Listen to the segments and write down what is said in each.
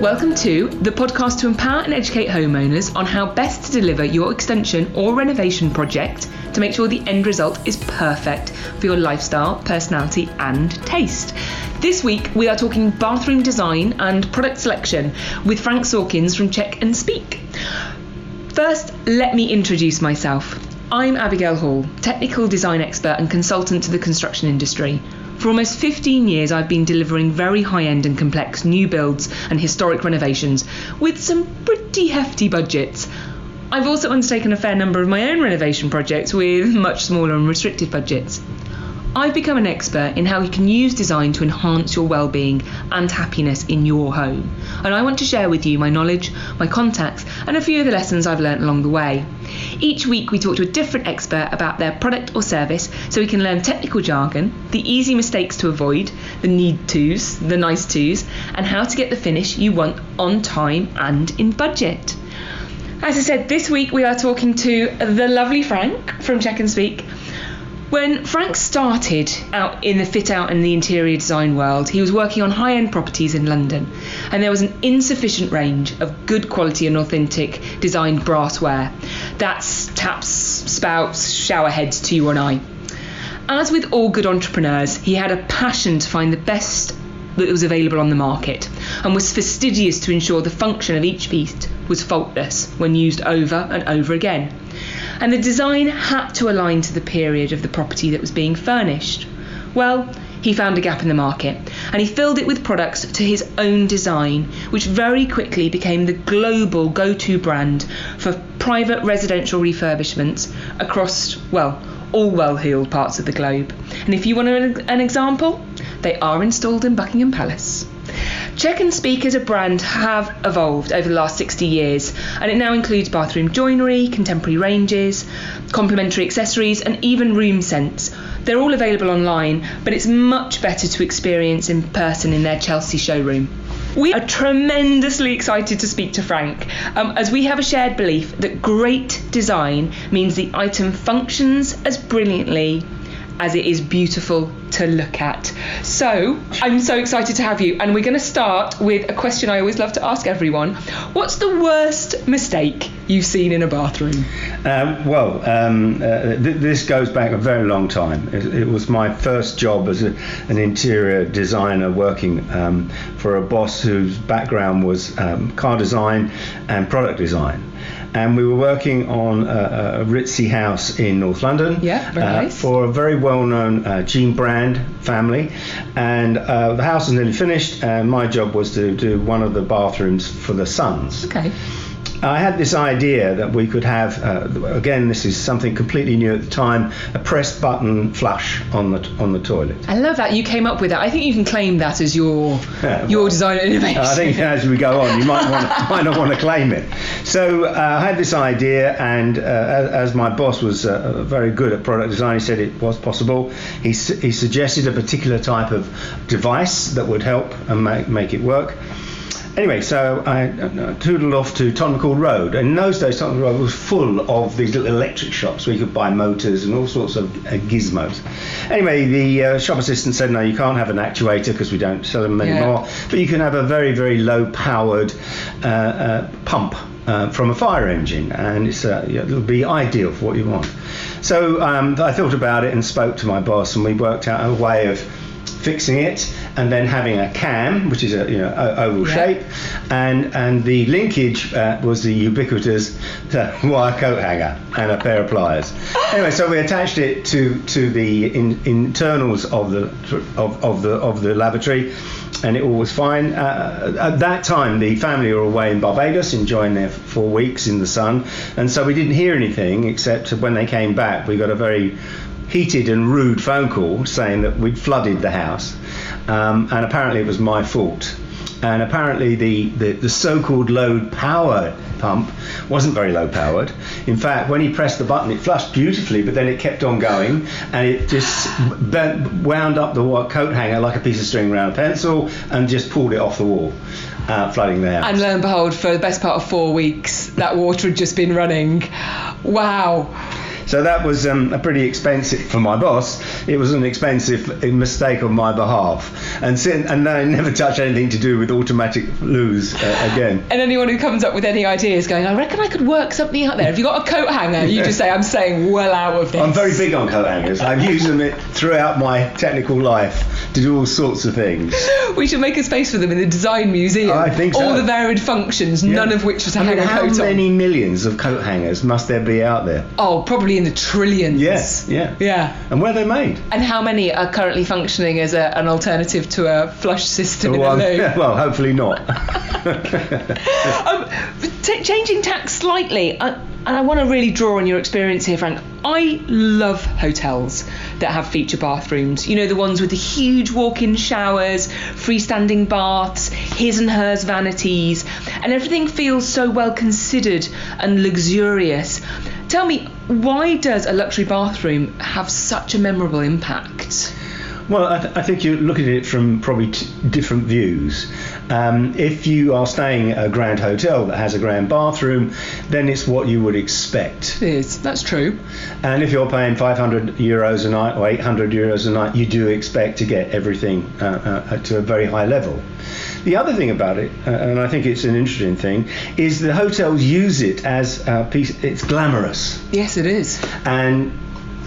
Welcome to the podcast to empower and educate homeowners on how best to deliver your extension or renovation project to make sure the end result is perfect for your lifestyle, personality, and taste. This week we are talking bathroom design and product selection with Frank Sawkins from Czech and Speake. First, let me introduce myself. I'm Abigail Hall, technical design expert and consultant to the construction industry. For almost 15 years, I've been delivering very high end and complex new builds and historic renovations with some pretty hefty budgets. I've also undertaken a fair number of my own renovation projects with much smaller and restricted budgets. I've become an expert in how you can use design to enhance your well-being and happiness in your home. And I want to share with you my knowledge, my contacts, and a few of the lessons I've learned along the way. Each week we talk to a different expert about their product or service so we can learn technical jargon, the easy mistakes to avoid, the need tos, the nice tos, and how to get the finish you want on time and in budget. As I said, this week we are talking to the lovely Frank from Czech and Speake when Frank started out in the fit out and the interior design world, he was working on high end properties in London, and there was an insufficient range of good quality and authentic designed brassware. That's taps, spouts, shower heads to you and I. As with all good entrepreneurs, he had a passion to find the best that was available on the market and was fastidious to ensure the function of each piece was faultless when used over and over again and the design had to align to the period of the property that was being furnished. Well, he found a gap in the market and he filled it with products to his own design, which very quickly became the global go to brand for private residential refurbishments across, well, all well heeled parts of the globe. And if you want an example, they are installed in Buckingham Palace. Czech and Speake as a brand have evolved over the last 60 years, and it now includes bathroom joinery, contemporary ranges, complementary accessories, and even room scents. They're all available online, but it's much better to experience in person in their Chelsea showroom. We are tremendously excited to speak to Frank, um, as we have a shared belief that great design means the item functions as brilliantly as it is beautiful to look at. So, I'm so excited to have you, and we're going to start with a question I always love to ask everyone What's the worst mistake you've seen in a bathroom? Um, well, um, uh, th- this goes back a very long time. It, it was my first job as a, an interior designer working um, for a boss whose background was um, car design and product design and we were working on a, a ritzy house in North London. Yeah, very uh, nice. For a very well-known uh, Jean Brand family, and uh, the house was nearly finished, and my job was to do one of the bathrooms for the sons. Okay. I had this idea that we could have, uh, again, this is something completely new at the time, a press button flush on the on the toilet. I love that you came up with that. I think you can claim that as your yeah, your well, design innovation. I think as we go on, you might want might not want to claim it. So uh, I had this idea, and uh, as, as, my boss was uh, very good at product design, he said it was possible. He he suggested a particular type of device that would help and make make it work. Anyway, so I uh, tootled off to Tottenham Court Road. And in those days, Tottenham Road was full of these little electric shops where you could buy motors and all sorts of uh, gizmos. Anyway, the uh, shop assistant said, no, you can't have an actuator because we don't sell them anymore, yeah. but you can have a very, very low powered uh, uh pump uh, from a fire engine, and it'll be ideal for what you want. So um, I thought about it and spoke to my boss, and we worked out a way of fixing it and then having a cam, which is a you know oval yeah. shape, and and the linkage uh, was the ubiquitous uh, wire coat hanger and a pair of pliers. anyway, so we attached it to to the in, internals of the of, of the of the lavatory. And it all was fine. Uh, at that time, the family were away in Barbados, enjoying their four weeks in the sun, and so we didn't hear anything except when they came back. We got a very heated and rude phone call saying that we'd flooded the house, um, and apparently it was my fault. And apparently the, the, the so-called low power pump wasn't very low powered. In fact, when he pressed the button, it flushed beautifully, but then it kept on going, and it just bent, wound up the coat hanger like a piece of string around a pencil, and just pulled it off the wall. Uh, flooding the house. And lo and behold, for the best part of four weeks, that water had just been running. Wow. So that was um, a pretty expensive for my boss. It was an expensive mistake on my behalf, and sin- and I never touch anything to do with automatic loos uh, again. And anyone who comes up with any ideas, going, I reckon I could work something out there. Have you got a coat hanger? You just say, I'm staying well out of this. I'm very big on coat hangers. I've used them it throughout my technical life to do all sorts of things. We should make a space for them in the design museum. I think so. All the varied functions, Yeah. none of which was to I mean, hang a how coat many on. millions of coat hangers must there be out there? Oh, probably in the trillions. Yes, yeah. Yeah. And where they're made? And how many are currently functioning as a, an alternative to a flush system in a Well, well, hopefully not. um, t- changing tack slightly, uh, and I want to really draw on your experience here, Frank. I love hotels that have feature bathrooms. You know, the ones with the huge walk in showers, freestanding baths, his and hers vanities, and everything feels so well considered and luxurious. Tell me, why does a luxury bathroom have such a memorable impact? Well, I, th- I think you're looking at it from probably t- different views. Um, if you are staying at a grand hotel that has a grand bathroom, then it's what you would expect. It is. That's true. And if you're paying 500 euros a night or 800 euros a night, you do expect to get everything uh, uh, to a very high level. The other thing about it, uh, and I think it's an interesting thing, is the hotels use it as a piece. It's glamorous, Yes, it is. and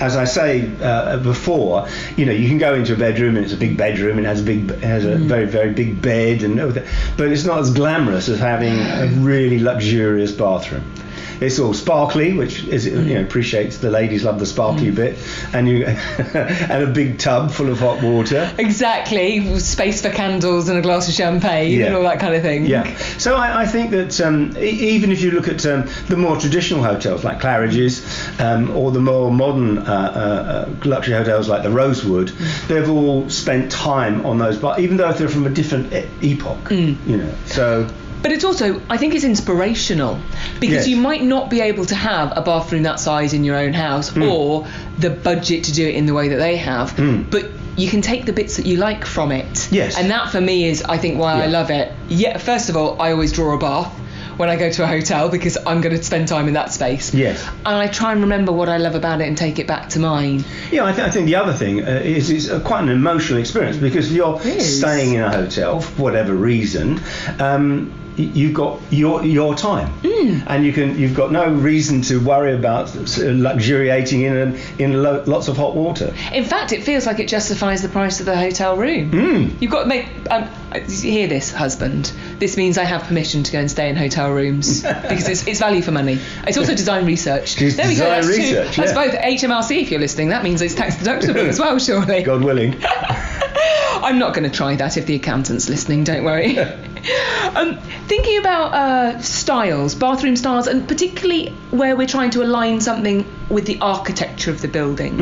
as I say uh, before, you know, you can go into a bedroom and it's a big bedroom and has a big, has a very, very big bed and everything, but it's not as glamorous as having a really luxurious bathroom. It's all sparkly, which is you know appreciates the ladies love the sparkly bit, and you and a big tub full of hot water. Exactly. Space for candles and a glass of champagne Yeah. and all that kind of thing. Yeah. So I, I think that um, e- even if you look at um, the more traditional hotels like Claridge's um, or the more modern uh, uh, uh, luxury hotels like the Rosewood, they've all spent time on those, but even though they're from a different e- epoch, you know. So But it's also, I think it's inspirational because Yes. you might not be able to have a bathroom that size in your own house Hmm. or the budget to do it in the way that they have. But you can take the bits that you like from it. Yes. And that for me is, I think, why I love it. Yeah, first of all, I always draw a bath when I go to a hotel because I'm going to spend time in that space. Yes. And I try and remember what I love about it and take it back to mine. Yeah, I, th- I think the other thing uh, is it's uh, quite an emotional experience because you're staying in a hotel for whatever reason. Um, You've got your your time, Hmm. and you can you've got no reason to worry about luxuriating in in lo- lots of hot water. In fact, it feels like it justifies the price of the hotel room. Mm. You've got to make. Um, hear this, husband. This means I have permission to go and stay in hotel rooms because it's, it's value for money. It's also design research. It's there we go. design That's, two- research, that's yeah. both HMRC if you're listening. That means it's tax deductible as well, surely. God willing. I'm not going to try that if the accountant's listening. Don't worry. um, thinking about uh, styles, bathroom styles, and particularly where we're trying to align something with the architecture of the building.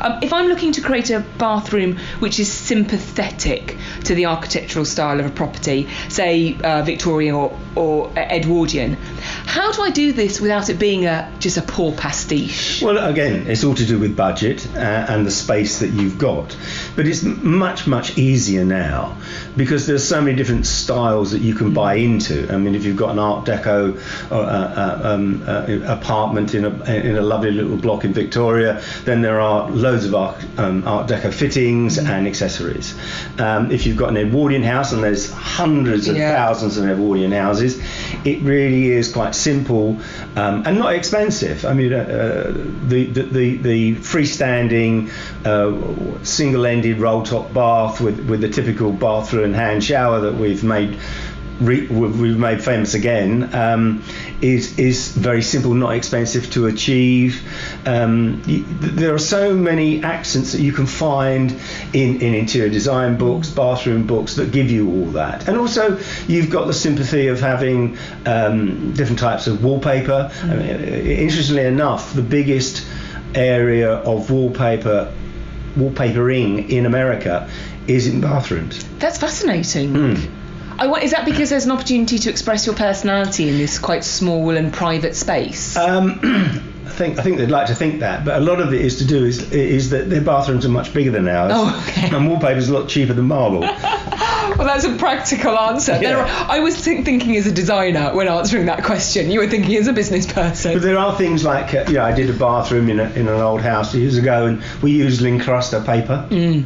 Um, if I'm looking to create a bathroom which is sympathetic to the architectural style of a property, say uh, Victorian or, or Edwardian, how do I do this without it being a just a poor pastiche? Well, again, it's all to do with budget uh, and the space that you've got. But it's much, much easier now because there's so many different styles that you can buy into. I mean, if you've got an Art Deco uh, uh, um, uh, apartment in a, in a lovely little block in Victoria, then there are loads of Art, um, Art Deco fittings and accessories. Um, if you've got an Edwardian house, and there's hundreds of Yeah. thousands of Edwardian houses, it really is quite simple um, and not expensive. I mean, uh, uh, the, the, the, the freestanding uh, single-ended roll-top bath with, with the typical bathroom and hand shower that we've made re- we've made famous again um, is is very simple, not expensive to achieve. Um, y- there are so many accents that you can find in, in interior design books, bathroom books that give you all that, and also you've got the sympathy of having um, different types of wallpaper. I mean, interestingly enough, the biggest area of wallpaper wallpapering in America is in bathrooms. That's fascinating. Hmm. I is that because there's an opportunity to express your personality in this quite small and private space? Um, I think I think they'd like to think that, but a lot of it is to do is is that their bathrooms are much bigger than ours, Oh, okay. and wallpaper's a lot cheaper than marble. well, that's a practical answer. Yeah. There are, I was think, thinking as a designer when answering that question. You were thinking as a business person. But there are things like, uh, yeah, I did a bathroom in, a, in an old house years ago, and we used Lincrusta paper. Mm.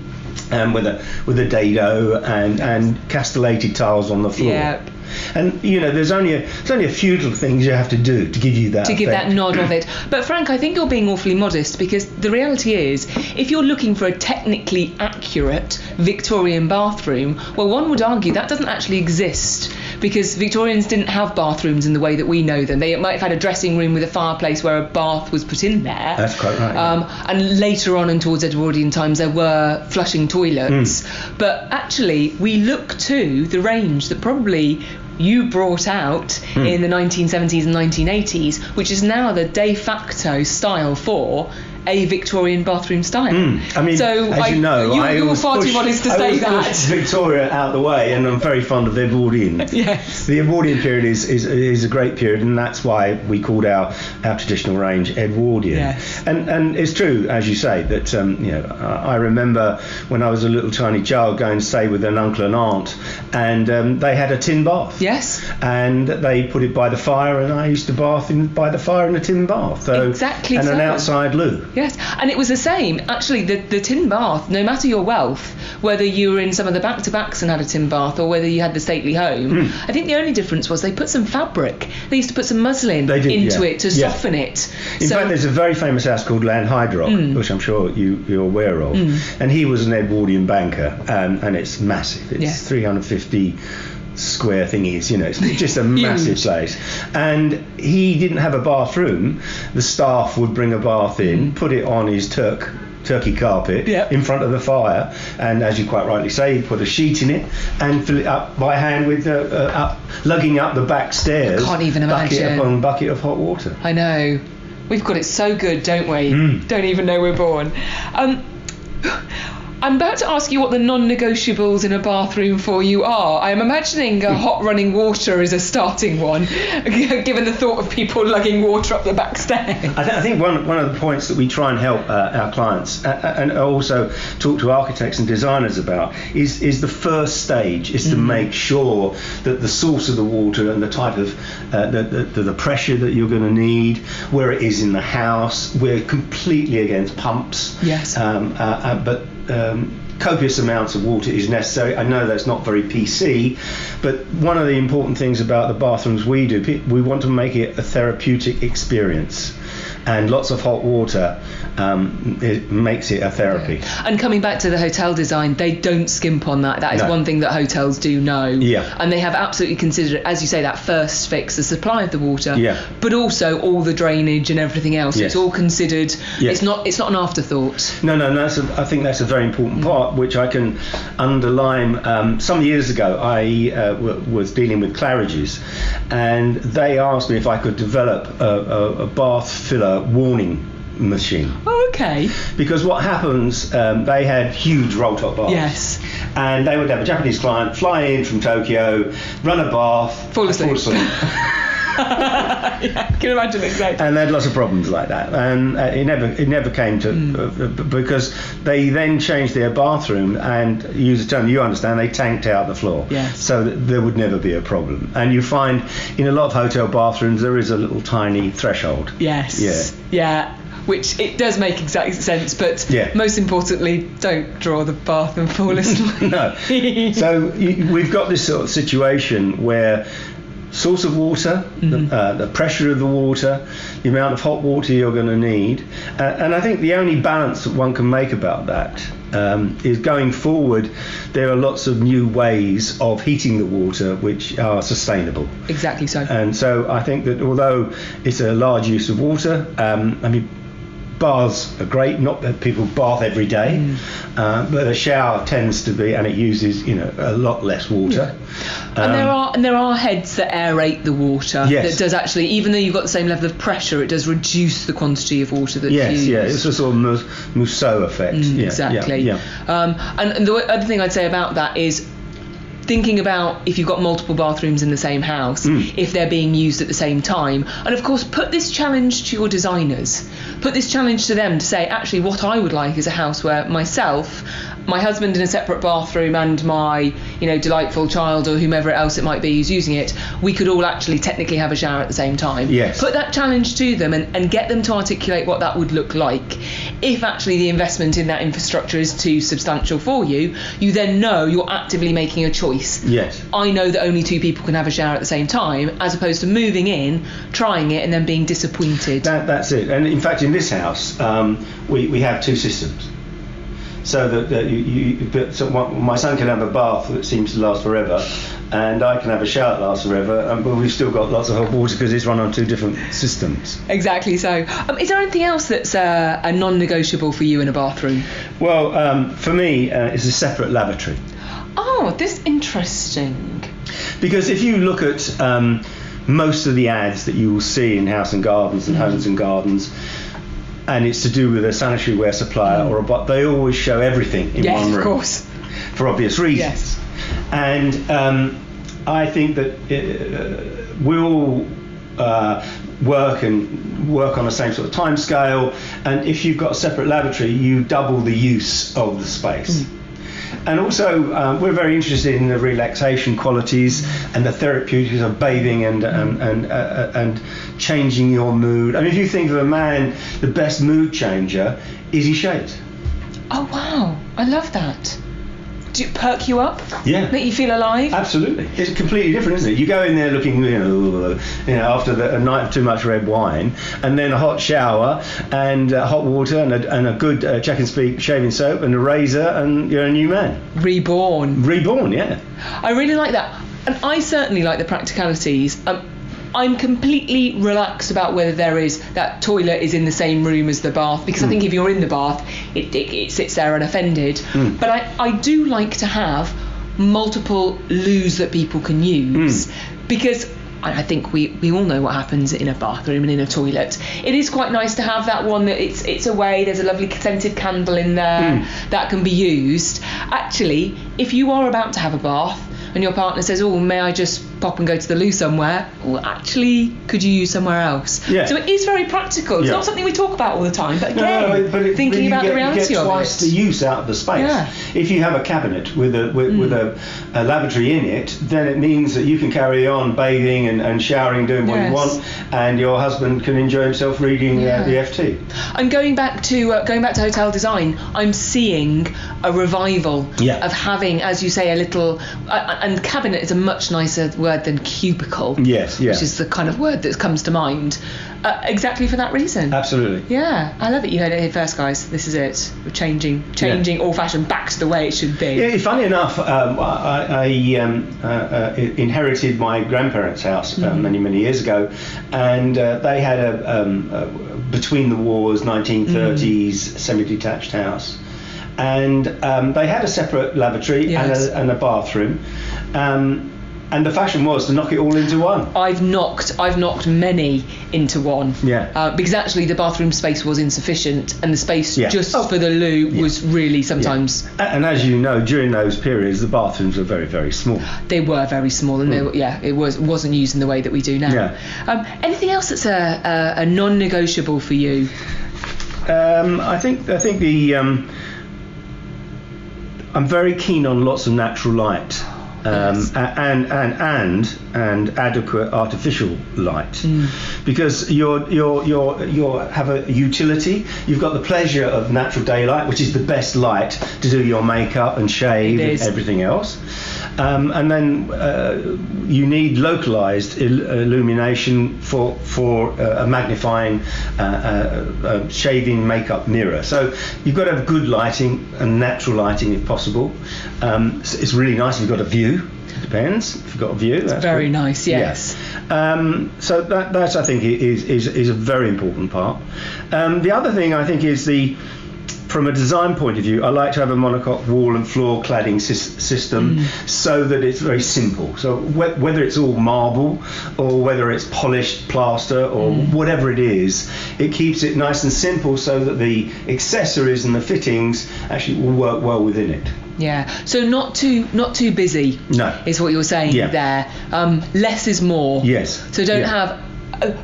Um, with a with a dado and and castellated tiles on the floor. Yeah. And you know, there's only a there's only a few little things you have to do to give you that. to give that nod of it. But Frank, I think you're being awfully modest because the reality is, if you're looking for a technically accurate Victorian bathroom, well, one would argue that doesn't actually exist because Victorians didn't have bathrooms in the way that we know them. They might have had a dressing room with a fireplace where a bath was put in there. That's quite right. Um, and later on, and towards Edwardian times, there were flushing toilets. Hmm. But actually, we look to the range that probably you brought out Hmm. in the 1970s and 1980s, which is now the de facto style for a Victorian bathroom style. Mm. I mean, so as I, you know, you're, I always far too push- modest to I say that. Victoria out the way, and I'm very fond of Edwardian. Yes. The Edwardian period is, is, is a great period, and that's why we called our, our traditional range Edwardian. Yes. And and it's true, as you say, that um, you know I remember when I was a little tiny child going to stay with an uncle and aunt, and um, they had a tin bath. Yes. And they put it by the fire, and I used to bath in by the fire in a tin bath. So, Exactly And an outside loo. Yes, and it was the same. Actually, the, the tin bath, no matter your wealth, whether you were in some of the back to backs and had a tin bath or whether you had the stately home, Hmm. I think the only difference was they put some fabric. They used to put some muslin did, into yeah. it to Yeah. soften it. In so, fact, there's a very famous house called Lanhydrock, Mm. which I'm sure you, you're aware of, and he was an Edwardian banker, um, and it's massive. It's Yeah. 350 square thingies, you know, it's just a massive place. And he didn't have a bathroom. The staff would bring a bath in, put it on his Turk. Turkey carpet Yeah. in front of the fire, and as you quite rightly say, he'd put a sheet in it and fill it up by hand with uh, uh, up, lugging up the back stairs. can't even bucket imagine. upon bucket of hot water. I know. We've got it so good, don't we? Mm. Don't even know we're born. Um, I'm about to ask you what the non-negotiables in a bathroom for you are. I'm imagining uh, hot running water is a starting one, given the thought of people lugging water up the back stairs. I, th- I think one, one of the points that we try and help uh, our clients uh, uh, and also talk to architects and designers about is, is the first stage is to make sure that the source of the water and the type of uh, the, the, the pressure that you're going to need, where it is in the house. We're completely against pumps. Yes. Um, uh, uh, but um, copious amounts of water is necessary. I know that's not very PC, but one of the important things about the bathrooms we do, we want to make it a therapeutic experience. And lots of hot water um, it makes it a therapy. And coming back to the hotel design, they don't skimp on that. That is No. one thing that hotels do know. Yeah. And they have absolutely considered, as you say, that first fix, the supply of the water. Yeah. But also all the drainage and everything else. Yes. It's all considered. Yes. It's not. It's not an afterthought. No, no, no. That's a, I think that's a very important part, which I can underline. Um, some years ago, I uh, w- was dealing with Claridge's, and they asked me if I could develop a, a, a bath filler warning machine. Oh, okay. Because what happens, um, they had huge roll top baths. Yes. And they would have a Japanese client fly in from Tokyo, run a bath, Fall asleep. fall asleep. yeah, can imagine exactly. and they had lots of problems like that, and uh, it never it never came to Hmm. uh, because they then changed their bathroom and use a term you understand they tanked out the floor, Yes. so that there would never be a problem. And you find in a lot of hotel bathrooms there is a little tiny threshold. Yes. Yeah. Yeah. Which it does make exact sense, but Yeah. most importantly, don't draw the bath and fall asleep. no. So you, we've got this sort of situation where source of water, Mm-hmm. the, uh, the pressure of the water, the amount of hot water you're going to need, uh, and I think the only balance that one can make about that um, is going forward. There are lots of new ways of heating the water which are sustainable. exactly so. And so I think that although it's a large use of water, um, I mean, baths are great. Not that people bath every day, Mm. uh, but a shower tends to be, and it uses you know a lot less water. and there Um, are and there are heads that aerate the water. Yes. That does actually, even though you've got the same level of pressure, it does reduce the quantity of water that's Yes, used. yeah, it's a sort of Mousseau effect. Mm, yeah, yeah, exactly. Yeah, Um, and, and the other thing I'd say about that is thinking about if you've got multiple bathrooms in the same house, Mm. if they're being used at the same time, and of course put this challenge to your designers. Put this challenge to them to say, actually, what I would like is a house where myself my husband in a separate bathroom and my, you know, delightful child or whomever else it might be who's using it, we could all actually technically have a shower at the same time. Yes. Put that challenge to them and, and get them to articulate what that would look like. If actually the investment in that infrastructure is too substantial for you, you then know you're actively making a choice. Yes. I know that only two people can have a shower at the same time, as opposed to moving in, trying it, and then being disappointed. That, that's it. And in fact, in this house, um, we, we have two systems. So that, that you, you so my, son can have a bath that seems to last forever, and I can have a shower that lasts forever. And, but we've still got lots of hot water because it's run on two different systems. Exactly so. Um, is there anything else that's uh, a non-negotiable for you in a bathroom? Well, um, for me, uh, it's a separate lavatory. Oh, this interesting. Because if you look at um, most of the ads that you will see in House and Gardens and Homes and Gardens, and it's to do with a sanitary ware supplier or a but they always show everything in yes, one room of course. for obvious reasons. Yes. And um, I think that uh, we all uh, work and work on the same sort of time scale, and if you've got a separate lavatory, you double the use of the space. And also, um, we're very interested in the relaxation qualities and the therapeutics of bathing and and and, uh, uh, and changing your mood. I mean, if you think of a man, the best mood changer is he shaves. Oh wow, I love that. Do it perk you up? Yeah. Make you feel alive? Absolutely, it's completely different, isn't it? You go in there looking, you know, you know after the, a night of too much red wine, and then a hot shower and uh, hot water and a, and a good uh, Czech and Speake shaving soap and a razor, and you're a new man, Reborn. reborn. Yeah. I really like that, and I certainly like the practicalities. Um, I'm completely relaxed about whether there is that toilet is in the same room as the bath because I hmm. think if you're in the bath, it, it, it sits there unoffended. Hmm. But I, I do like to have multiple loos that people can use hmm. because I think we, we all know what happens in a bathroom and in a toilet. It is quite nice to have that one that it's it's away. There's a lovely scented candle in there that can be used. Actually, if you are about to have a bath and your partner says, "Oh, may I just pop and go to the loo somewhere?" Well, actually, could you use somewhere else? Yeah. So it is very practical. It's Yeah. not something we talk about all the time, but again, no, but it, thinking but about get, the reality you get of twice it. the use out of the space. Yeah. If you have a cabinet with a with, with a, a lavatory in it, then it means that you can carry on bathing and, and showering, doing what Yes. you want, and your husband can enjoy himself reading Yeah. uh, the FT. I'm going back to uh, going back to hotel design. I'm seeing a revival Yeah. of having, as you say, a little. Uh, and cabinet is a much nicer word than cubicle. Yes, yeah. Which is the kind of word that comes to mind. Uh, exactly for that reason. Absolutely. Yeah, I love it. You heard it here first, guys. This is it. We're changing, changing old fashioned back to the way it should be. Yeah, funny enough, um, I, I um, uh, uh, inherited my grandparents' house uh, Mm-hmm. many, many years ago, and uh, they had a, um, a between the wars 1930s Mm. semi-detached house, and um, they had a separate lavatory Yes. and, a, and a bathroom, um, and the fashion was to knock it all into one. I've knocked I've knocked many into one. Yeah. Uh, because actually the bathroom space was insufficient and the space Yeah. just Oh. for the loo was really sometimes A- And as you know, during those periods, the bathrooms were very, very small. they were very small and they were, yeah it was wasn't used in the way that we do now. Hmm. Yeah. Um, anything else that's a, a, a non-negotiable for you? Um, I think I think the um, I'm very keen on lots of natural light. Um, and, and and and adequate artificial light. Mm. because you're you're you're you have a utility. You've got the pleasure of natural daylight which is the best light to do your makeup and shave and everything else um, and then uh, you need localized il- illumination for for uh, a magnifying uh, uh, uh, shaving makeup mirror. So you've got to have good lighting and natural lighting if possible. Um, it's, it's really nice if you've got a view. It depends if you've got a view. That's Very good. nice, yes. Yeah. Um, so that, that's I think is, is is a very important part. Um, the other thing I think is the from a design point of view, I like to have a monocoque wall and floor cladding sys- system Mm. so that it's very simple. So wh- whether it's all marble or whether it's polished plaster or Mm. whatever it is, it keeps it nice and simple so that the accessories and the fittings actually will work well within it. Yeah. So not too not too busy. No. Is what you're saying Yeah. there. Um, less is more. Yes. So don't Yeah. have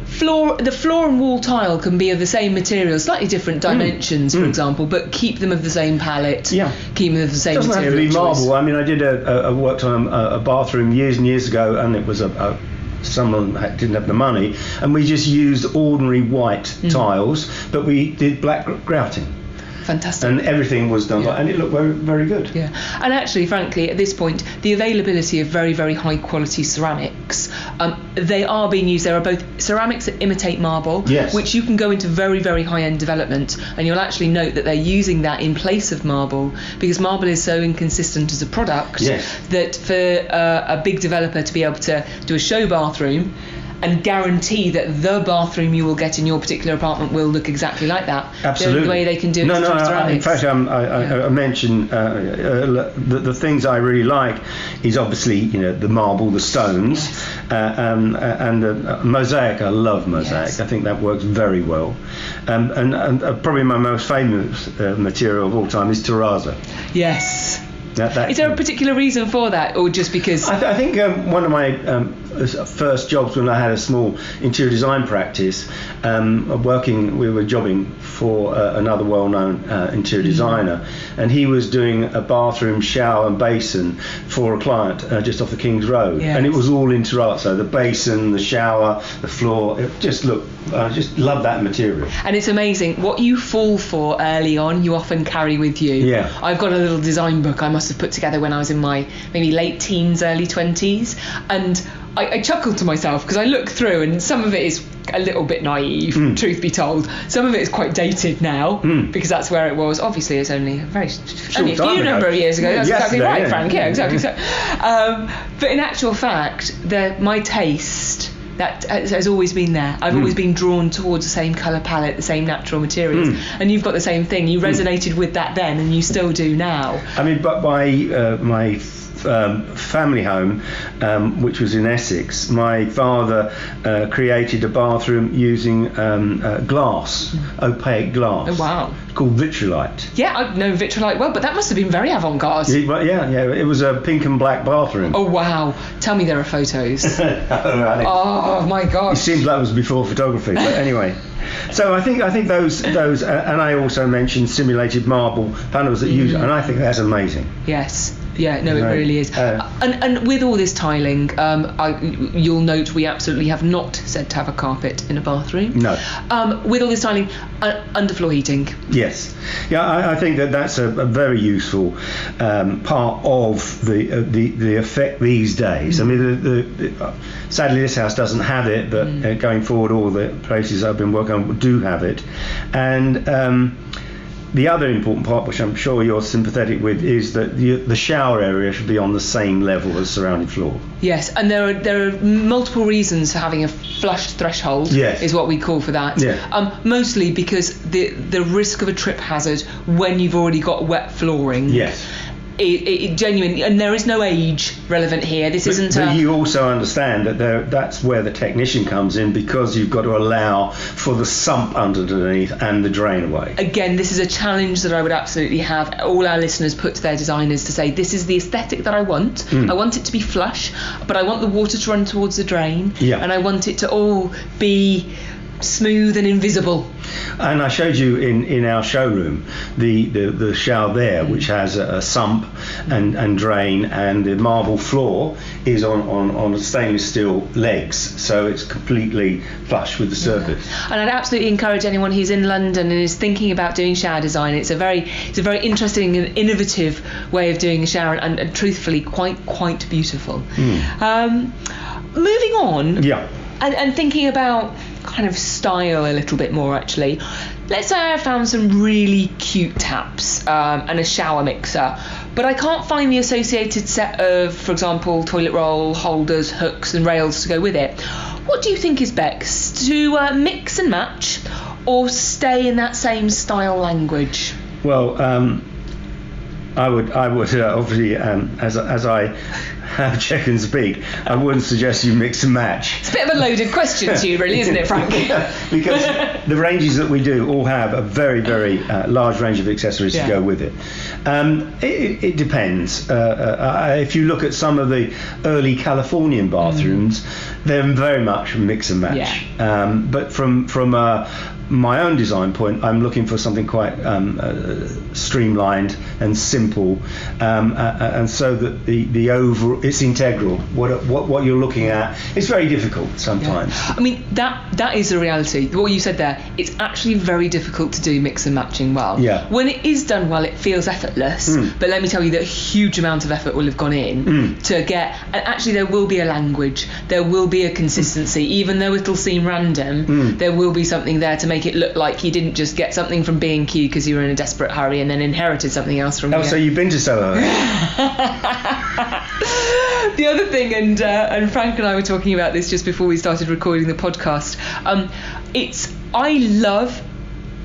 floor the floor and wall tile can be of the same material, slightly different dimensions, for example, but keep them of the same palette. Hmm. Yeah. keep them of the It same doesn't have to material. be choice. marble. I mean, I did a worked on a, a bathroom years and years ago, and it was a, a someone didn't have the money, and we just used ordinary white Mm. tiles, but we did black grouting, Fantastic. and everything was done, Yeah. like, and it looked very, very good. Yeah, and actually, frankly, at this point, the availability of very, very high quality ceramics, um, they are being used. There are both ceramics that imitate marble, Yes. which you can go into very, very high end development, and you'll actually note that they're using that in place of marble because marble is so inconsistent as a product Yes. that for uh, a big developer to be able to do a show bathroom. And guarantee that the bathroom you will get in your particular apartment will look exactly like that. Absolutely. The only way they can do it no, no, I- in fact, um, I, Yeah. I mentioned uh, uh, the, the things I really like is obviously you know the marble, the stones, Yes. uh, um, uh, and uh, mosaic. I love mosaic. Yes. I think that works very well. Um, and and uh, probably my most famous uh, material of all time is terrazzo. yes. That, that, Is there a particular reason for that, or just because? I, th- I think um, one of my um, first jobs when I had a small interior design practice, um, working, we were jobbing for uh, another well-known uh, interior Mm-hmm. designer, and he was doing a bathroom, shower, and basin for a client uh, just off the King's Road, Yes. and it was all in terrazzo. The basin, the shower, the floor. It just looked. I just love that material. and it's amazing what you fall for early on. You often carry with you. Yeah. I've got a little design book I must have put together when I was in my maybe late teens, early twenties, and I, I chuckled to myself because I look through and some of it is a little bit naive, Hmm. truth be told. Some of it is quite dated now Mm. because that's where it was. Obviously, it's only a very Short only a few ago. number of years ago. Yeah, That's exactly right, yeah. Frank. Yeah, exactly so. Um, but in actual fact, the, my taste that has always been there. I've Hmm. always been drawn towards the same colour palette, the same natural materials, Hmm. and you've got the same thing. You resonated with that then, and you still do now. I mean, but my uh, my um, family home, um, which was in Essex, my father uh, created a bathroom using um, uh, glass, opaque glass. Oh, wow. Called vitrolite. Yeah, I know vitrolite well, but that must have been very avant-garde. Yeah, well, yeah, yeah, it was a pink and black bathroom. Oh wow! Tell me there are photos. Right. oh my God. It seems like it was before photography, but anyway. So I think I think those those uh, and I also mentioned simulated marble panels that use, and I think that's amazing. Yes. Yeah, no, it Right. really is. Uh, and, and with all this tiling, um, I, you'll note we absolutely have not said to have a carpet in a bathroom. No. Um, with all this tiling, uh, underfloor heating. Yes, yeah, I, I think that that's a, a very useful um, part of the, uh, the the effect these days. I mean, the, the, the, uh, sadly this house doesn't have it, but uh, going forward, all the places I've been working on do have it, and. Um, the other important part, which I'm sure you're sympathetic with, is that the, the shower area should be on the same level as surrounding floor. Yes, and there are there are multiple reasons for having a flush threshold. Yes. is what we call for that. Yeah. Um, mostly because the the risk of a trip hazard when you've already got wet flooring. Yes. It, it, genuinely, and there is no age relevant here. This isn't But a. you also understand that there, that's where the technician comes in because you've got to allow for the sump underneath and the drain away. Again, this is a challenge that I would absolutely have all our listeners put to their designers to say, this is the aesthetic that I want. Hmm. I want it to be flush, but I want the water to run towards the drain. Yeah. And I want it to all be smooth and invisible. And I showed you in, in our showroom the, the, the shower there, Mm. which has a, a sump and, and drain, and the marble floor is on, on, on stainless steel legs, so it's completely flush with the surface. And I'd absolutely encourage anyone who's in London and is thinking about doing shower design. It's a very, it's a very interesting and innovative way of doing a shower, and, and truthfully, quite, quite beautiful. Um, moving on, Yeah. and, and thinking about kind of style a little bit more actually. Let's say i found some really cute taps um, and a shower mixer but i can't find the associated set of for example toilet roll holders hooks and rails to go with it. What do you think is best to uh, mix and match or stay in that same style language? Well, um, I would, I would uh, obviously, um, as, as I have Czech and Speake, I wouldn't suggest you mix and match. it's a bit of a loaded question to you really isn't it frank because the ranges that we do all have a very, very uh, large range of accessories Yeah. to go with it. Um, it, it- depends. Uh, uh, uh, if you look at some of the early Californian bathrooms, they're very much mix and match. Um, but from from uh, my own design point, I'm looking for something quite um, uh, streamlined and simple, um, uh, uh, and so that the the over it's integral. What what what you're looking at it's very difficult sometimes. I mean that that is the reality. What you said there, it's actually very difficult to do mix and matching well. Yeah. When it is done well, it feels effortless. Mm. But let me tell you that a huge amount of effort will have gone in Mm. to get. And actually, there will be a language. There will be a consistency, even though it'll seem random. Mm. There will be something there to make it look like you didn't just get something from B and Q because you were in a desperate hurry and then inherited something else from. Oh, so you've been to Soho? the other thing, and uh, and Frank and I were talking about this just before we started recording the podcast. Um, it's I love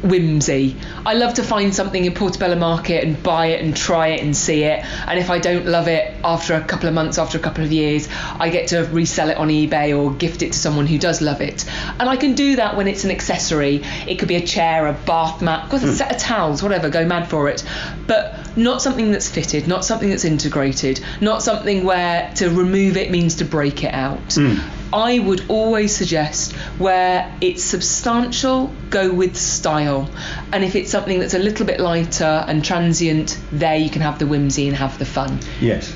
whimsy. I love to find something in Portobello Market and buy it and try it and see it. And if I don't love it after a couple of months, after a couple of years, I get to resell it on eBay or gift it to someone who does love it. And I can do that when it's an accessory. It could be a chair, a bath mat, a hmm. set of towels, whatever. Go mad for it. But not something that's fitted, not something that's integrated, not something where to remove it means to break it out. Hmm. I would always suggest where it's substantial, go with style. And if it's something that's a little bit lighter and transient, there you can have the whimsy and have the fun. Yes.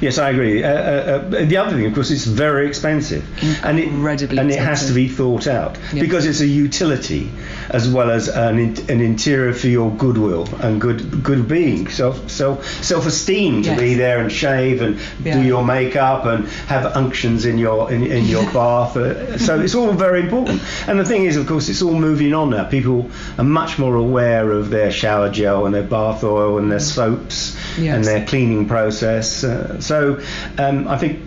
Yes, I agree. Uh, uh, uh, the other thing, of course, it's very expensive, and it Incredibly and it has to be thought out Yeah. because it's a utility as well as an, in, an interior for your goodwill and good good being, self self self esteem to Yes. be there and shave and Yeah. do your makeup and have unctions in your in, in your bath. Uh, so it's all very important. And the thing is, of course, it's all moving on now. People are much more aware of their shower gel and their bath oil and their soaps Yes. and their cleaning process. Uh, so um, I think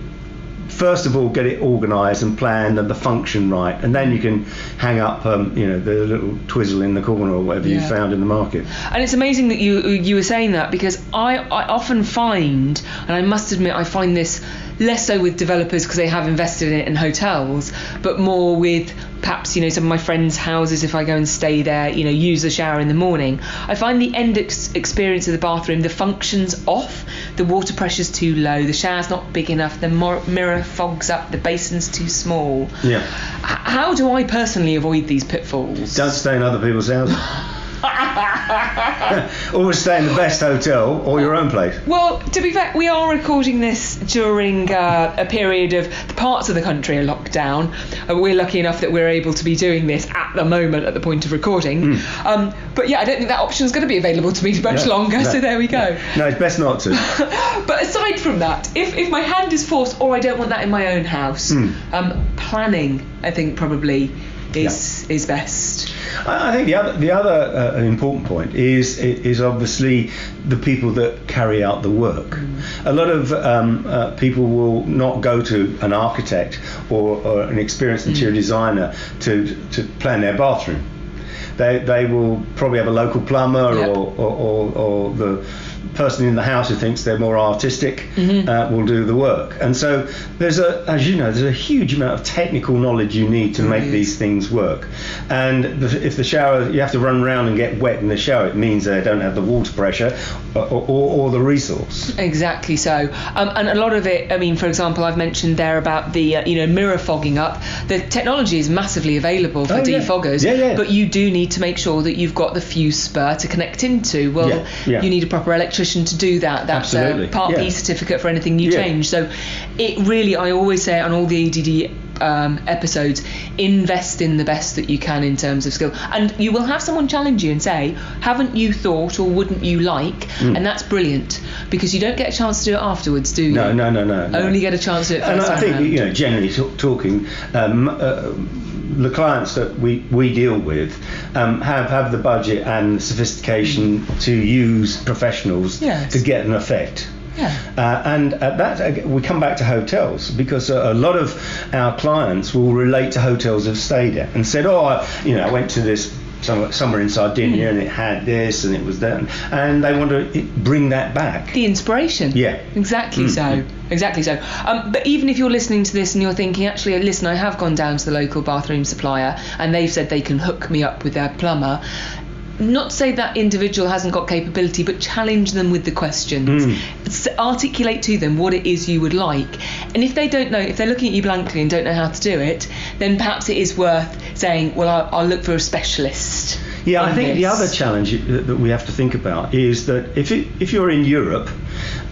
first of all get it organised and planned and the function right, and then you can hang up um, you know the little twizzle in the corner or whatever you found in the market. And it's amazing that you you were saying that because I, I often find, and I must admit, I find this less so with developers because they have invested in it in hotels, but more with perhaps you know some of my friends' houses if I go and stay there, you know, use the shower in the morning. I find the end ex- experience of the bathroom, the functions off, the water pressure's too low, the shower's not big enough, the mor- mirror fogs up, the basin's too small. Yeah. H- how do I personally avoid these pitfalls? Don't stay in other people's houses. Always stay in the best hotel or your own place. Well, to be fair, we are recording this during uh, a period of the parts of the country are locked down. Uh, we're lucky enough that we're able to be doing this at the moment, at the point of recording. Um, but yeah, I don't think that option is going to be available to me much No, longer. no, so there we go. No, it's best not to. but aside from that, if, if my hand is forced or I don't want that in my own house, Hmm. um, planning, I think, probably is is best. I I think the other the other uh, important point is is obviously the people that carry out the work. A lot of um, uh, people will not go to an architect or, or an experienced interior designer to to plan their bathroom. They, they will probably have a local plumber Yep. or, or, or, or the person in the house who thinks they're more artistic uh, will do the work. And so there's a, as you know, there's a huge amount of technical knowledge you need to make these things work. And the, if the shower, you have to run around and get wet in the shower, it means they don't have the water pressure or, or, or the resource. Exactly so, um, and a lot of it. I mean, for example, I've mentioned there about the uh, you know mirror fogging up. The technology is massively available for Oh, yeah. defoggers, Yeah, yeah. but you do need to make sure that you've got the fuse spur to connect into. Well, Yeah, yeah. you need a proper electrician to do that. That's Absolutely, a Part yeah. B certificate for anything you Yeah. change. So, it really, I always say on all the ADD. Um, episodes invest in the best that you can in terms of skill and you will have someone challenge you and say haven't you thought or wouldn't you like Mm. and that's brilliant because you don't get a chance to do it afterwards do you No, no, no, no. no. only get a chance to do it And I think, round. you know, generally t- talking, um, uh, the clients that we, we deal with um, have, have the budget and the sophistication to use professionals Yes. to get an effect. Yeah Uh, and at that, we come back to hotels because a, a lot of our clients will relate to hotels they've stayed at and said, "Oh, I, you know, I went to this somewhere, in Sardinia Hmm. and it had this and it was that," and they want to bring that back. the inspiration Yeah. exactly Mm, so exactly so um, but even if you're listening to this and you're thinking actually listen I have gone down to the local bathroom supplier and they've said they can hook me up with their plumber not say that individual hasn't got capability, but challenge them with the questions. Hmm. S- Articulate to them what it is you would like. And if they don't know, if they're looking at you blankly and don't know how to do it, then perhaps it is worth saying, well, I'll, I'll look for a specialist. Yeah, I in think the other challenge that that we have to think about is that if it, if you're in Europe,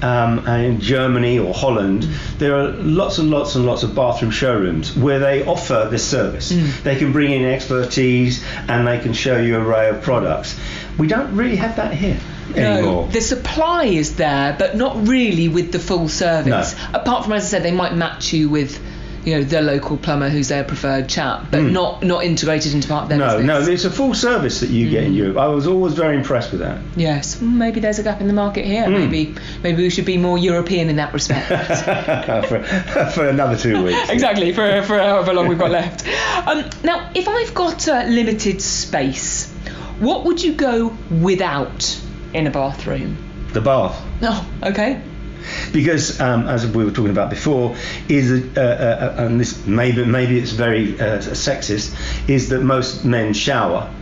um, and in Germany or Holland, there are lots and lots and lots of bathroom showrooms where they offer this service. They can bring in expertise and they can show you an array of products. We don't really have that here anymore. No, the supply is there, but not really with the full service. No. Apart from, as I said, they might match you with, you know, the local plumber who's their preferred chap, but not not integrated into part of their Hmm. no, business. no, it's a full service that you get in Europe. I was always very impressed with that. Yes, Mm, maybe there's a gap in the market here. Hmm. Maybe maybe we should be more European in that respect. for, for another two weeks. exactly for for however long we've got left. Um, now, if I've got uh, limited space, what would you go without in a bathroom? The bath. Oh, okay. Because um, as we were talking about before, is uh, uh, and this maybe maybe it's very uh, sexist, is that most men shower,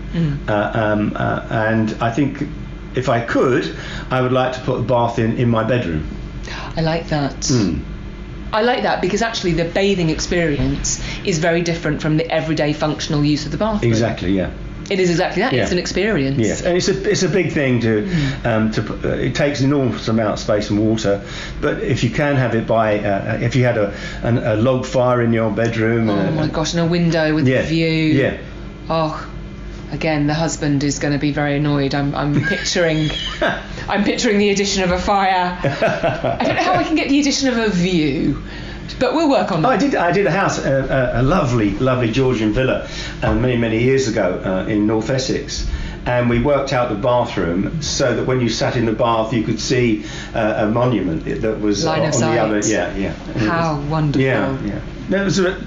uh, um, uh, and I think if I could, I would like to put a bath in in my bedroom. I like that. Hmm. I like that because actually the bathing experience is very different from the everyday functional use of the bathroom. Exactly, yeah. It is exactly that. Yeah. It's an experience. Yes, and it's a it's a big thing to um, to uh, it takes an enormous amount of space and water, but if you can have it by uh, if you had a an, a log fire in your bedroom, Oh and my gosh, and a window with yeah, a view. yeah. Oh, again, the husband is going to be very annoyed. I'm, I'm picturing, I'm picturing the addition of a fire. I don't know how I can get the addition of a view, but we'll work on Oh, I that. did. I did a house, a, a, a lovely, lovely Georgian villa, uh, many, many years ago uh, in North Essex, and we worked out the bathroom so that when you sat in the bath, you could see uh, a monument that was on of the other. Yeah, yeah. How was- wonderful. Yeah, yeah. No, it, was a,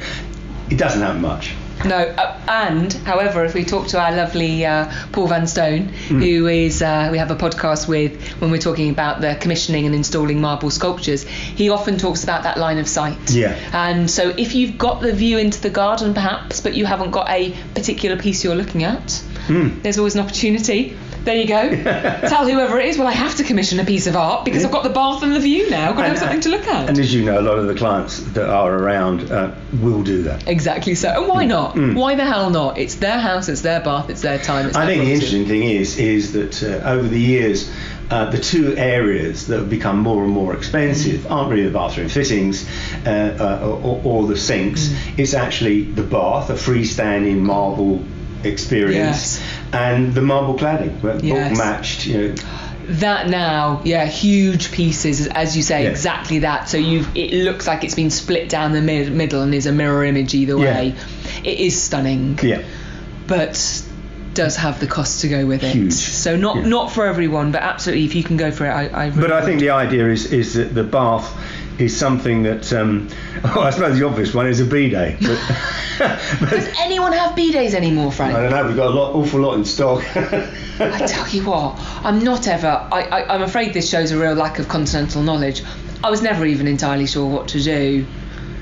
it doesn't happen much. No, uh, and however, if we talk to our lovely uh, Paul Van Stone, Hmm. who is uh, we have a podcast with when we're talking about the commissioning and installing marble sculptures, he often talks about that line of sight. Yeah. And so, if you've got the view into the garden, perhaps, but you haven't got a particular piece you're looking at, Hmm. there's always an opportunity. There you go. Tell whoever it is, well, I have to commission a piece of art because I've got the bath and the view now. I've got to have something to look at. And as you know, a lot of the clients that are around uh, will do that. Exactly so. And why not? Why the hell not? It's their house, it's their bath, it's their time. It's I their think the interesting thing is is that uh, over the years, uh, the two areas that have become more and more expensive aren't really the bathroom fittings uh, uh, or, or the sinks. It's actually the bath, a freestanding marble experience, Yes. and the marble cladding, book Yes. matched. You know, That now, yeah, huge pieces, as you say, Yeah. exactly that. So you've it looks like it's been split down the mid- middle and is a mirror image either Yeah. way. It is stunning, yeah. but does have the cost to go with it. Huge. So not Yeah. not for everyone, but absolutely, if you can go for it, I. I really But I think the idea is is that the bath is something that um, oh, I suppose the obvious one is a bidet, but, but Does anyone have bidets anymore, Frank? I don't know. We've got a lot, awful lot in stock. I tell you what, I'm not ever. I, I, I'm afraid this shows a real lack of continental knowledge. I was never even entirely sure what to do.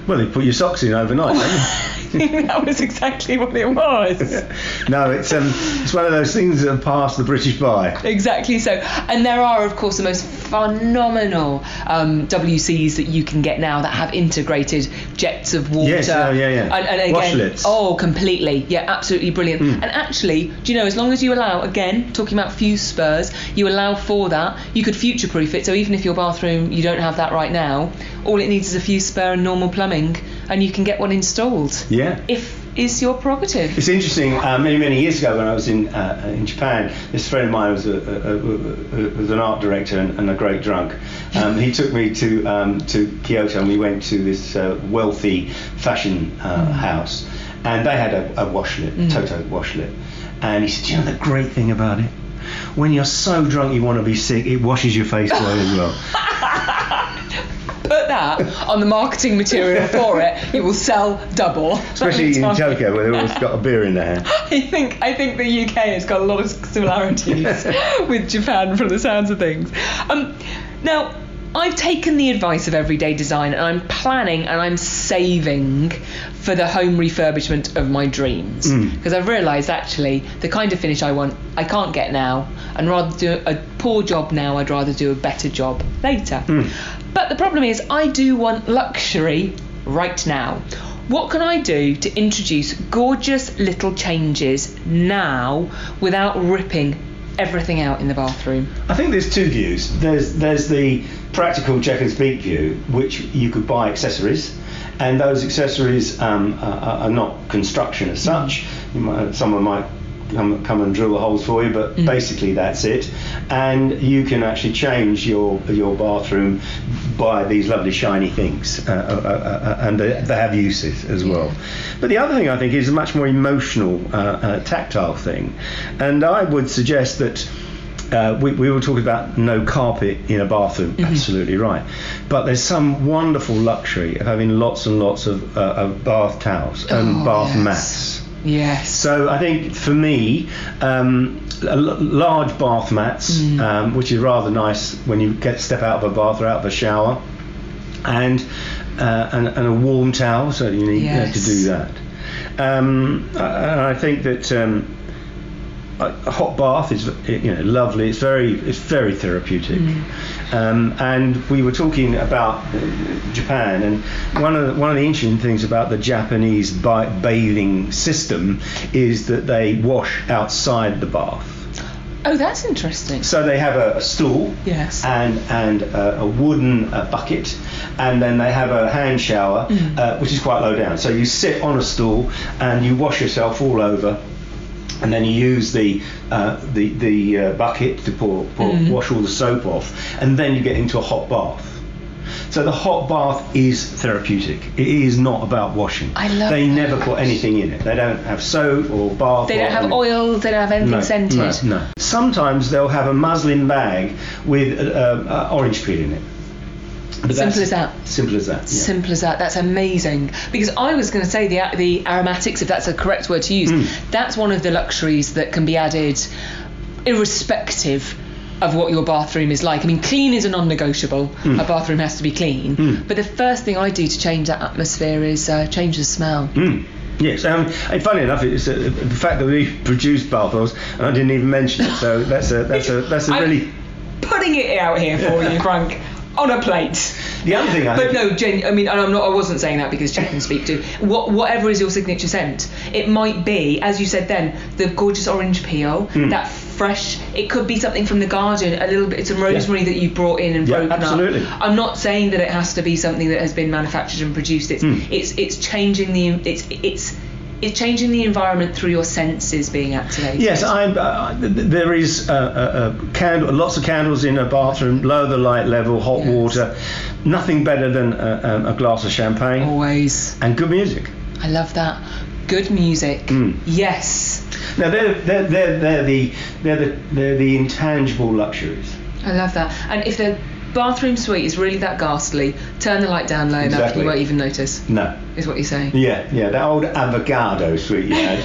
well, you put your socks in overnight. that was exactly what it was. no, it's um, it's one of those things that have passed the British by. Exactly so. And there are, of course, the most phenomenal um, WCs that you can get now that have integrated jets of water. Yes, oh, yeah, yeah. And, and again, Washlets. oh, completely. Yeah, absolutely brilliant. Hmm. And actually, do you know, as long as you allow, again, talking about fuse spurs, you allow for that, you could future proof it. So even if your bathroom, you don't have that right now, all it needs is a fuse spur and normal plumbing, and you can get one installed. Yeah. If is your prerogative. It's interesting. Uh, many many years ago, when I was in uh, in Japan, this friend of mine was a, a, a, was an art director and, and a great drunk. Um, he took me to um, to Kyoto, and we went to this uh, wealthy fashion uh, house, and they had a, a washlet, Toto washlet, and he said, "You know the great thing about it." When you're so drunk you want to be sick, it washes your face away as well. Put that on the marketing material for it, it will sell double. Especially in Tokyo, where they've always got a beer in their hand. I think I think the UK has got a lot of similarities with Japan from the sounds of things. Um, now, I've taken the advice of everyday design and I'm planning and I'm saving for the home refurbishment of my dreams. Hmm. Because I've realised actually the kind of finish I want I can't get now. And rather do a poor job now I'd rather do a better job later. Hmm. But the problem is I do want luxury right now. What can I do to introduce gorgeous little changes now without ripping everything out in the bathroom I think there's two views. There's there's the practical Czech and Speake view, which you could buy accessories, and those accessories um, are, are not construction as such. Might, someone might come, come and drill the holes for you, but basically that's it. And you can actually change your your bathroom by these lovely shiny things, uh, uh, uh, uh, and they, they have uses as well. But the other thing I think is a much more emotional, uh, uh, tactile thing, and I would suggest that. Uh, we, we were talking about no carpet in a bathroom, absolutely right. But there's some wonderful luxury of having lots and lots of, uh, of bath towels and Oh, bath yes. mats. Yes So I think for me, um, l- large bath mats, Mm. um, which is rather nice when you get step out of a bath or out of a shower, and uh, and, and a warm towel, so you need uh, to do that. Um, and I think that. Um, a a hot bath is you know lovely. It's very it's very therapeutic. Um, and we were talking about Japan, and one of the, one of the interesting things about the Japanese bathing system is that they wash outside the bath. oh that's interesting So they have a, a stool Yes. and and a, a wooden uh, bucket, and then they have a hand shower, Mm. uh, which is quite low down. So you sit on a stool and you wash yourself all over, and then you use the uh, the the uh, bucket to pour, pour Mm. wash all the soap off, and then you get into a hot bath. So the hot bath is therapeutic. It is not about washing. I love They that. never put anything in it. They don't have soap or bath. they don't have oils they don't have anything No, scented No, no. Sometimes they'll have a muslin bag with uh, uh, orange peel in it. But Simple as that. Simple as that. Yeah. Simple as that. That's amazing. Because I was going to say the the aromatics, if that's a correct word to use, Mm. that's one of the luxuries that can be added, irrespective of what your bathroom is like. I mean, clean is a non-negotiable. Mm. A bathroom has to be clean. But the first thing I do to change that atmosphere is uh, change the smell. Mm. Yes, um, and funny enough, it's uh, the fact that we produced bath oils, and I didn't even mention it. So that's a that's a that's a really putting it out here for you, Frank, on a plate. the other thing. I But no, gen- I mean, and I'm not. I wasn't saying that because Czech and Speake to what, whatever is your signature scent. It might be, as you said, then the gorgeous orange peel, Hmm. that fresh. It could be something from the garden, a little bit. Some rosemary that you brought in and Yeah, broken absolutely. up. I'm not saying that it has to be something that has been manufactured and produced. It's Hmm. it's it's changing the it's it's it's changing the environment through your senses being activated. Yes, uh, th- th- there is uh, uh, uh, candle, lots of candles in a bathroom, lower the light level, hot Yes. water. Nothing better than uh, um, a glass of champagne Always. and good music. I love that. Good music. Mm. Yes. Now they're, they're, they're, they're the they're the they're the intangible luxuries. I love that. And if the bathroom suite is really that ghastly, turn the light down low enough, Exactly. you won't even notice. No. Is what you're saying. Yeah, yeah, that old avocado suite you had.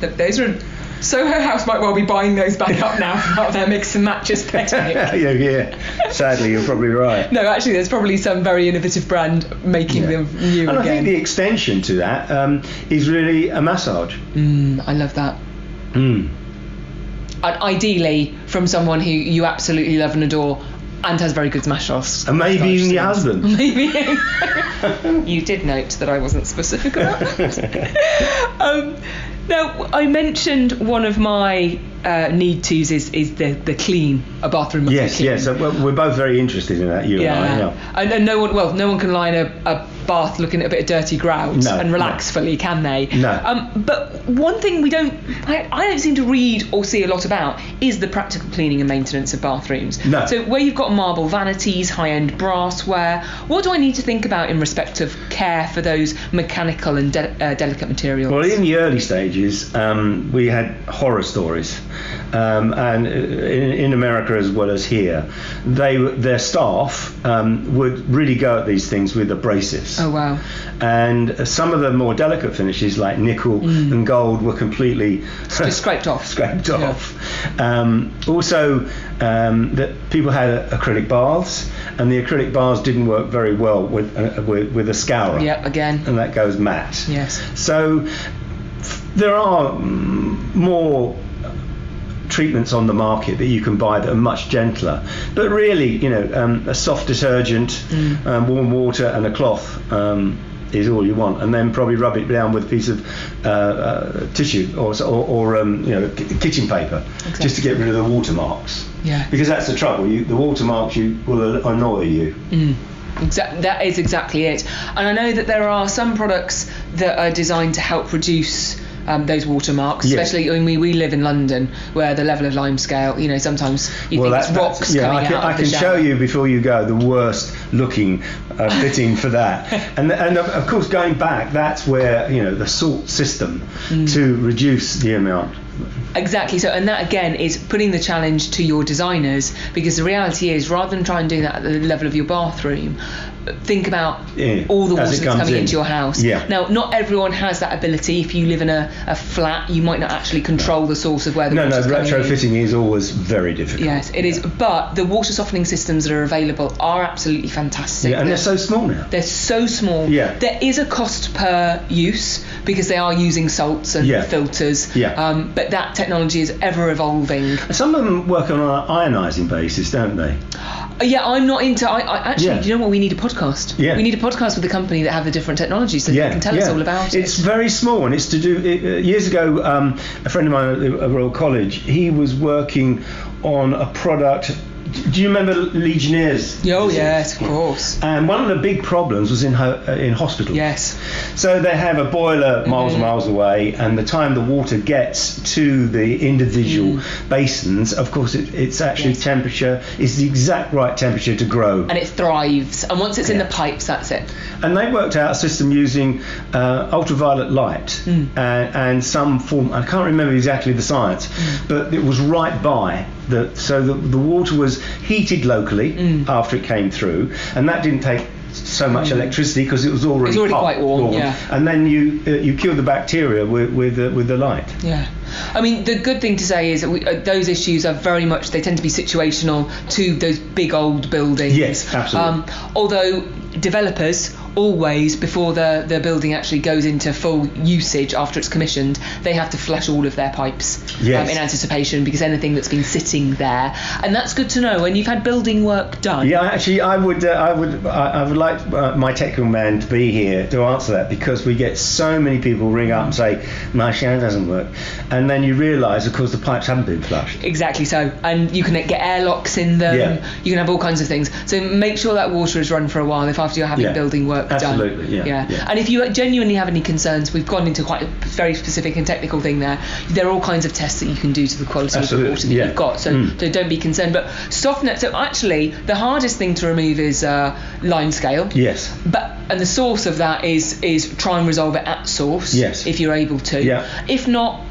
Look, those are. Soho House might well be buying those back up now out of their mix and match aesthetic. yeah, yeah. Sadly, you're probably right. No, actually, there's probably some very innovative brand making Yeah. them new and I again. think the extension to that um, is really a massage. mm, I love that. Mm. And ideally, from someone who you absolutely love and adore and has very good smash offs. And maybe even your husband. Maybe. you did note that I wasn't specific about that. um, now, I mentioned one of my uh, need tos is, is the, the clean. A bathroom must Yes, be clean. yes. uh, well, We're both very interested in that. You Yeah. and I. Yeah. And, and no one, well, no one can lie in a, a bath looking at a bit of dirty grout No, and relax no. fully, can they? No. Um, but one thing we don't, I, I don't seem to read or see a lot about is the practical cleaning and maintenance of bathrooms. No. So where you've got marble vanities, high-end brassware, what do I need to think about in respect of care for those mechanical and de- uh, delicate materials? Well, in the early stages, um, we had horror stories, um, and in, in America as well as here, they their staff um, would really go at these things with abrasives. oh wow. And some of the more delicate finishes, like nickel and gold, were completely scraped off. scraped Yeah. off. Um, also, um, that people had acrylic baths, and the acrylic baths didn't work very well with uh, with, with a scourer. Yep, again. And that goes matte. Yes. So there are mm, more treatments on the market that you can buy that are much gentler. But really, you know, um, a soft detergent, Mm. um, warm water, and a cloth. Um, is all you want, and then probably rub it down with a piece of uh, uh, tissue or, or, or um, you know kitchen paper, just to get rid of the watermarks. Yeah. Because that's the trouble. You, the watermarks you will annoy you. Exact, that is exactly it. And I know that there are some products that are designed to help reduce um, those watermarks, Yeah. especially when we, we live in London, where the level of lime scale, you know, sometimes you think it's that- rocks yeah, coming I can, out I can show you before you go the worst looking uh, fitting for that. And and of, of course, going back, that's where you know the salt system Mm. to reduce the amount. Exactly. So, and that again is putting the challenge to your designers because the reality is, rather than try and do that at the level of your bathroom, think about Yeah, all the water that's coming in. into your house. Yeah. Now, not everyone has that ability. If you live in a, a flat, you might not actually control the source of where the No, no, water's coming in. retrofitting is always very difficult. Yes, it is. But the water softening systems that are available are absolutely fantastic. Yeah, and they're so small now. They're so small. Yeah. There is a cost per use because they are using salts and Yeah. filters. Yeah. Um, but that technology is ever evolving. Some of them work on an ionising basis, don't they? Uh, yeah, I'm not into. I, I actually, Yeah. do you know what? We need a podcast. Yeah. We need a podcast with a company that have the different technologies so they can tell us all about it's it. It's very small, and it's to do. It, uh, years ago, um, a friend of mine at the- at Royal College, he was working on a product. Do you remember Legionnaires? Oh disease? yes, of course. And one of the big problems was in ho- uh, in hospitals. Yes. So they have a boiler miles and miles away, and the time the water gets to the individual basins, of course, it, it's actually Yes. temperature is the exact right temperature to grow. And it thrives. And once it's in the pipes, that's it. And they worked out a system using uh, ultraviolet light Hmm. and, and some form. I can't remember exactly the science, Hmm. but it was right by the so the, the water was heated locally Hmm. after it came through, and that didn't take so much electricity because it was already already hot, quite warm, yeah. And then you uh, you kill the bacteria with with, uh, with the light. Yeah. I mean, the good thing to say is that we, uh, those issues are very much, they tend to be situational to those big old buildings. Yes, absolutely. Um, although developers always, before the, the building actually goes into full usage after it's commissioned, they have to flush all of their pipes Yes. um, in anticipation because anything that's been sitting there. And that's good to know when you've had building work done. Yeah, actually, I would, uh, I would, I, I would like uh, my technical man to be here to answer that because we get so many people ring up and say my shower doesn't work, and then you realise, of course, the pipes haven't been flushed. Exactly so, and you can get airlocks in them. Yeah. You can have all kinds of things. So make sure that water is run for a while if after you're having Yeah. building work done. Absolutely, yeah, yeah. And if you genuinely have any concerns, we've gone into quite a very specific and technical thing there. There are all kinds of tests that you can do to the quality Absolutely, of the water that you've got. So, Mm. so don't be concerned. But softener. So actually, the hardest thing to remove is uh, lime scale. Yes. But and the source of that is is try and resolve it at source. Yes. If you're able to. Yeah. If not,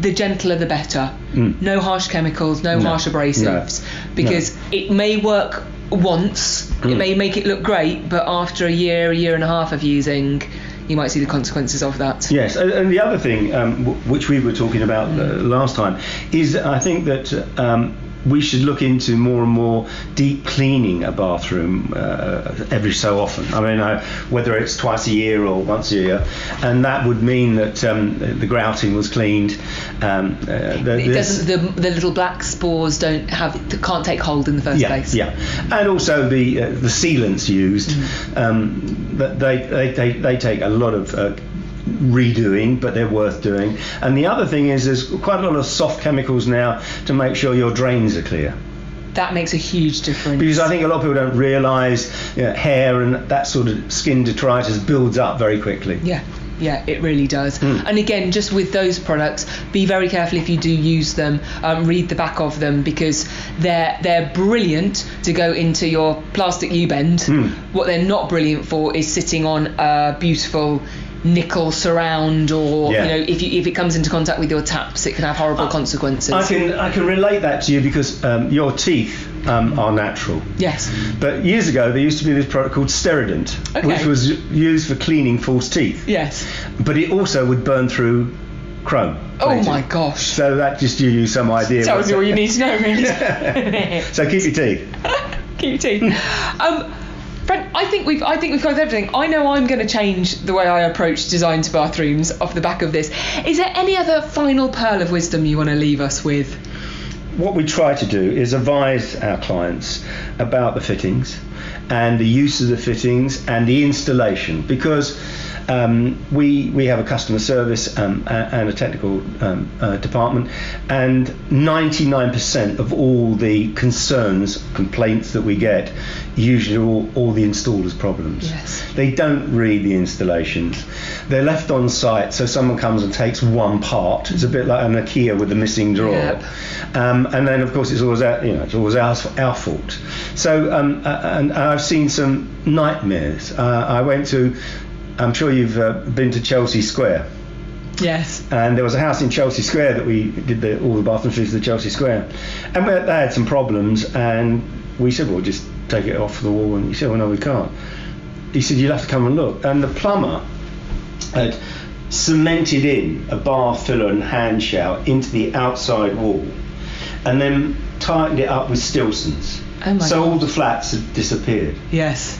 the gentler the better. Mm. No harsh chemicals, no, No. harsh abrasives, No. because it may work once. It Mm. may make it look great, but after a year, a year and a half of using, you might see the consequences of that. Yes, and, the other thing um, w- which we were talking about uh, last time is I think that um, we should look into more and more deep cleaning a bathroom uh, every so often. I mean, uh, whether it's twice a year or once a year, and that would mean that um, the grouting was cleaned. Um, uh, the, It doesn't. The, the little black spores don't have can't take hold in the first yeah, place. Yeah, and also the uh, the sealants used, Mm. um, they, they, they, they take a lot of uh, redoing, but they're worth doing. And the other thing is there's quite a lot of soft chemicals now to make sure your drains are clear. That makes a huge difference. Because I think a lot of people don't realise you know, hair and that sort of skin detritus builds up very quickly. Yeah, yeah, it really does. Mm. And again, just with those products, be very careful if you do use them. Um, read the back of them because they're they're brilliant to go into your plastic U bend. Mm. What they're not brilliant for is sitting on a beautiful nickel surround or Yeah. you know if you if it comes into contact with your taps it can have horrible consequences I can I can relate that to you because um, your teeth um, are natural. yes But years ago, there used to be this product called Steradent, Okay. which was used for cleaning false teeth. yes but it also would burn through chrome. Oh plated. my gosh. So that just gives you some idea. Tells you all you need to know, really. so keep your teeth. Keep your teeth. Um, Frank, I think we've I think we've covered everything. I know I'm going to change the way I approach design to bathrooms off the back of this. Is there any other final pearl of wisdom you want to leave us with? What we try to do is advise our clients about the fittings and the use of the fittings and the installation because um, we we have a customer service um, and a technical um, uh, department, and 99% of all the concerns, complaints that we get, usually are all, all the installer's problems. Yes. They don't read the installations. They're left on site, so someone comes and takes one part. It's a bit like an IKEA with the missing drawer. Yep. Um, and then, of course, it's always our, you know, it's always our, our fault. So, um, uh, and I've seen some nightmares. Uh, I went to, I'm sure you've uh, been to Chelsea Square, Yes. and there was a house in Chelsea Square that we did the, all the bathroom fittings to Chelsea Square, and we, they had some problems, and we said, well, just take it off the wall, and he said, well, no, we can't. He said, you'll have to come and look, and the plumber had cemented in a bath filler and hand shower into the outside wall, and then tightened it up with Stilsons. Oh my so all the flats had disappeared. Yes.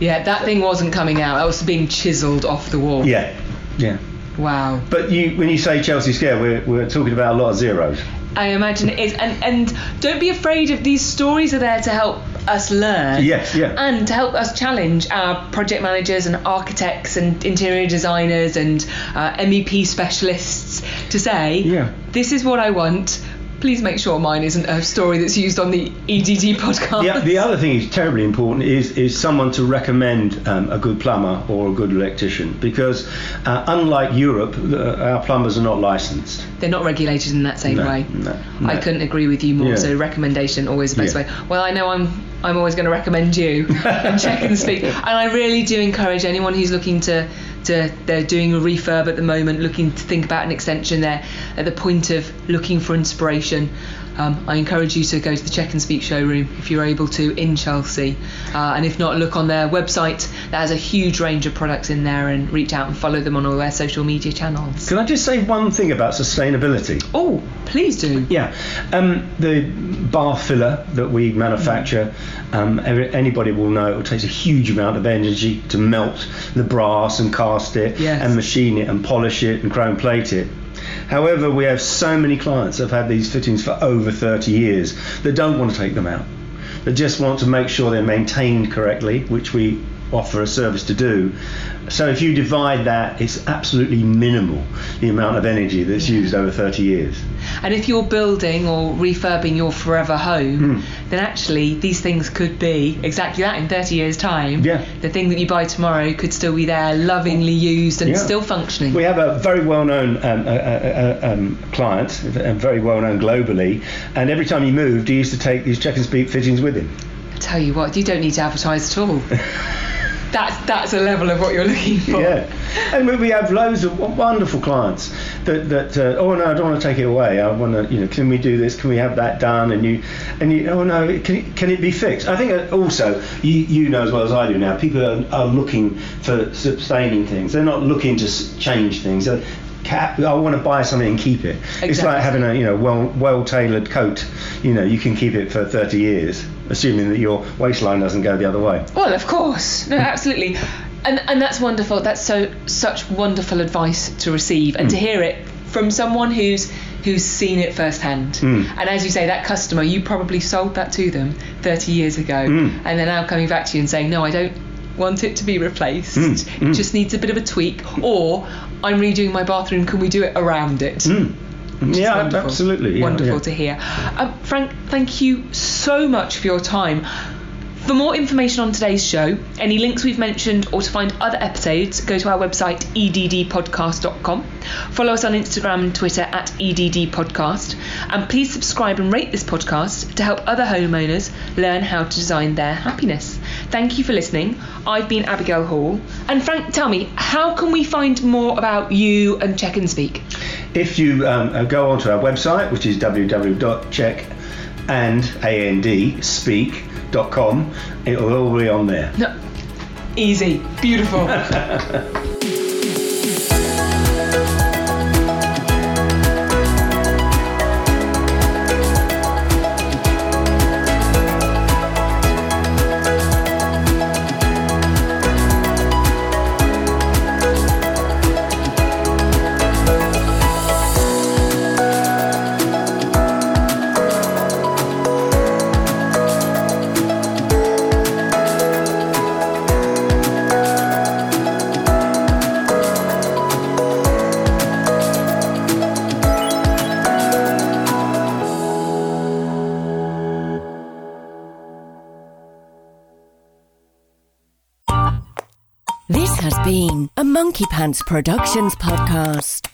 Yeah, that thing wasn't coming out. That was being chiselled off the wall. Yeah, yeah. Wow. But you, when you say Chelsea Square, we're, we're talking about a lot of zeros. I imagine it is. And and don't be afraid of these stories are there to help us learn. Yes, yeah. And to help us challenge our project managers and architects and interior designers and uh, MEP specialists to say, Yeah. this is what I want. Please make sure mine isn't a story that's used on the EDD podcast. The, the other thing is terribly important is, is someone to recommend um, a good plumber or a good electrician because uh, unlike Europe, uh, our plumbers are not licensed. They're not regulated in that same No, way. no, I couldn't agree with you more. Yeah. So recommendation always the best Yeah. way. Well, I know I'm I'm always going to recommend you and Czech and Speake. And I really do encourage anyone who's looking to to they're doing a refurb at the moment, looking to think about an extension. They're at the point of looking for inspiration. Um, I encourage you to go to the Czech and Speake showroom if you're able to in Chelsea, uh, and if not, look on their website. That has a huge range of products in there, and reach out and follow them on all their social media channels. Can I just say one thing about sustainability? Oh, please do. Yeah, um, the bath filler that we manufacture, um, anybody will know it takes a huge amount of energy to melt the brass and cast it Yes. and machine it and polish it and chrome plate it. However, we have so many clients that have had these fittings for over 30 years that don't want to take them out. They just want to make sure they're maintained correctly, which we offer a service to do. So if you divide that, it's absolutely minimal the amount of energy that's used over 30 years. And if you're building or refurbing your forever home, Hmm. then actually these things could be exactly that in 30 years' time. Yeah. The thing that you buy tomorrow could still be there, lovingly used and Yeah. still functioning. We have a very well-known um, uh, uh, uh, um, client, and very well-known globally, and every time he moved, he used to take these Czech and Speake fittings with him. I tell you what, you don't need to advertise at all. that's that's a level of what you're looking for. Yeah, and we- we have loads of wonderful clients that that uh, oh no, I don't want to take it away. I want to, you know, can we do this? Can we have that done? And you, and you, oh no, can it, can it be fixed? I think uh, also you you know as well as I do now, people are, are looking for sustaining things. They're not looking to change things. They're, I want to buy something and keep it. It's like having a you know well well tailored coat. You know you can keep it for 30 years, assuming that your waistline doesn't go the other way. Well, of course, no, absolutely, and and that's wonderful. That's so such wonderful advice to receive and to hear it from someone who's who's seen it firsthand. Mm. And as you say, that customer, you probably sold that to them 30 years ago, Mm. and they're now coming back to you and saying, no, I don't want it to be replaced. Mm, It mm. just needs a bit of a tweak, or I'm redoing my bathroom. Can we do it around it? Yeah, wonderful. absolutely. yeah, Wonderful yeah. to hear. Um, Frank, thank you so much for your time. For more information on today's show, any links we've mentioned, or to find other episodes, go to our website eddpodcast.com. Follow us on Instagram and Twitter at eddpodcast. And please subscribe and rate this podcast to help other homeowners learn how to design their happiness. Thank you for listening. I've been Abigail Hall. And Frank, tell me, how can we find more about you and Czech and Speake? If you um, uh, go onto our website, which is www.checkandandspeak.com, it will all be on there. No, easy, beautiful. Monkey Pants Productions podcast.